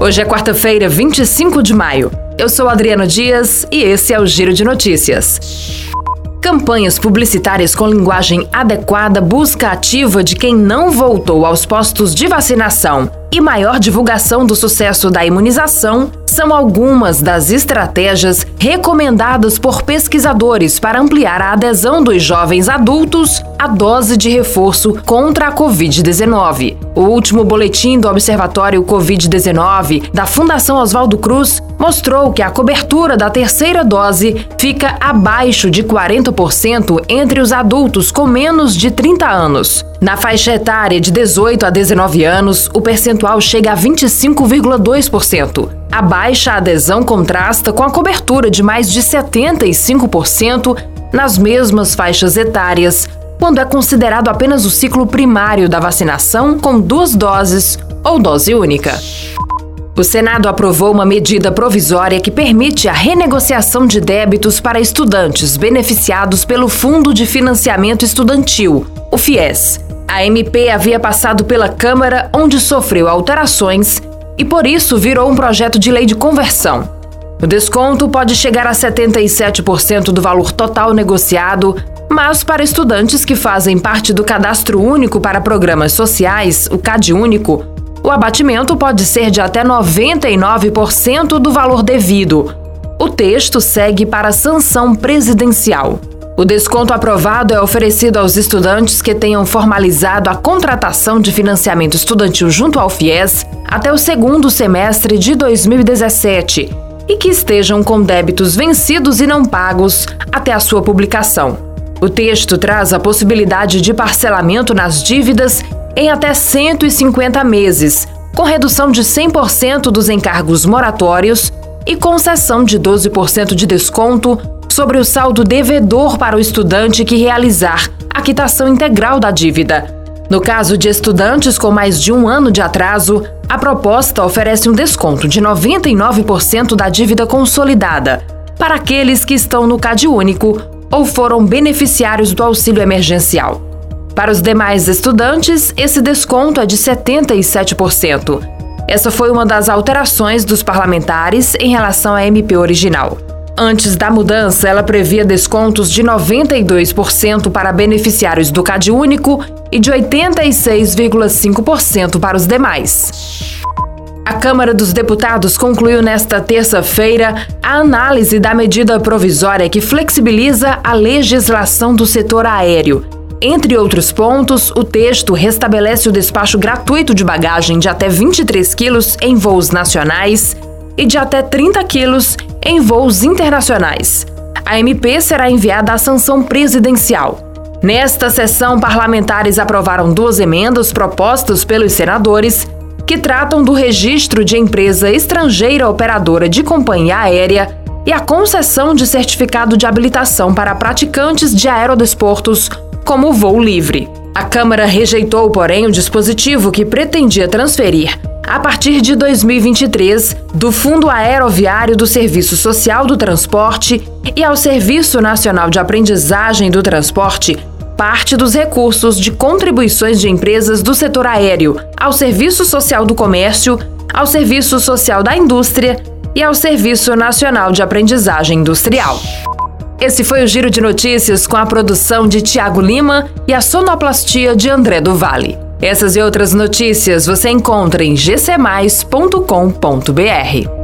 Hoje é quarta-feira, 25 de maio. Eu sou Adriano Dias e esse é o Giro de Notícias. Campanhas publicitárias com linguagem adequada, busca ativa de quem não voltou aos postos de vacinação e maior divulgação do sucesso da imunização são algumas das estratégias recomendadas por pesquisadores para ampliar a adesão dos jovens adultos à dose de reforço contra a Covid-19. O último boletim do Observatório Covid-19 da Fundação Oswaldo Cruz mostrou que a cobertura da terceira dose fica abaixo de 40% entre os adultos com menos de 30 anos. Na faixa etária de 18 a 19 anos, o percentual chega a 25,2%. A baixa adesão contrasta com a cobertura de mais de 75% nas mesmas faixas etárias, quando é considerado apenas o ciclo primário da vacinação com duas doses ou dose única. O Senado aprovou uma medida provisória que permite a renegociação de débitos para estudantes beneficiados pelo Fundo de Financiamento Estudantil, o FIES. A MP havia passado pela Câmara, onde sofreu alterações e por isso virou um projeto de lei de conversão. O desconto pode chegar a 77% do valor total negociado, mas para estudantes que fazem parte do Cadastro Único para Programas Sociais, o CAD Único, o abatimento pode ser de até 99% do valor devido. O texto segue para sanção presidencial. O desconto aprovado é oferecido aos estudantes que tenham formalizado a contratação de financiamento estudantil junto ao FIES até o segundo semestre de 2017 e que estejam com débitos vencidos e não pagos até a sua publicação. O texto traz a possibilidade de parcelamento nas dívidas em até 150 meses, com redução de 100% dos encargos moratórios e concessão de 12% de desconto sobre o saldo devedor para o estudante que realizar a quitação integral da dívida. No caso de estudantes com mais de um ano de atraso, a proposta oferece um desconto de 99% da dívida consolidada para aqueles que estão no CAD único ou foram beneficiários do auxílio emergencial. Para os demais estudantes, esse desconto é de 77%. Essa foi uma das alterações dos parlamentares em relação à MP original. Antes da mudança, ela previa descontos de 92% para beneficiários do CAD único e de 86,5% para os demais. A Câmara dos Deputados concluiu nesta terça-feira a análise da medida provisória que flexibiliza a legislação do setor aéreo. Entre outros pontos, o texto restabelece o despacho gratuito de bagagem de até 23 quilos em voos nacionais e de até 30 quilos em voos internacionais. A MP será enviada à sanção presidencial. Nesta sessão, parlamentares aprovaram duas emendas propostas pelos senadores que tratam do registro de empresa estrangeira operadora de companhia aérea e a concessão de certificado de habilitação para praticantes de aerodesportos, como voo livre. A Câmara rejeitou, porém, o dispositivo que pretendia transferir a partir de 2023, do Fundo Aeroviário do Serviço Social do Transporte e ao Serviço Nacional de Aprendizagem do Transporte, parte dos recursos de contribuições de empresas do setor aéreo ao Serviço Social do Comércio, ao Serviço Social da Indústria e ao Serviço Nacional de Aprendizagem Industrial. Esse foi o Giro de Notícias com a produção de Tiago Lima e a sonoplastia de André do Vale. Essas e outras notícias você encontra em gcmais.com.br.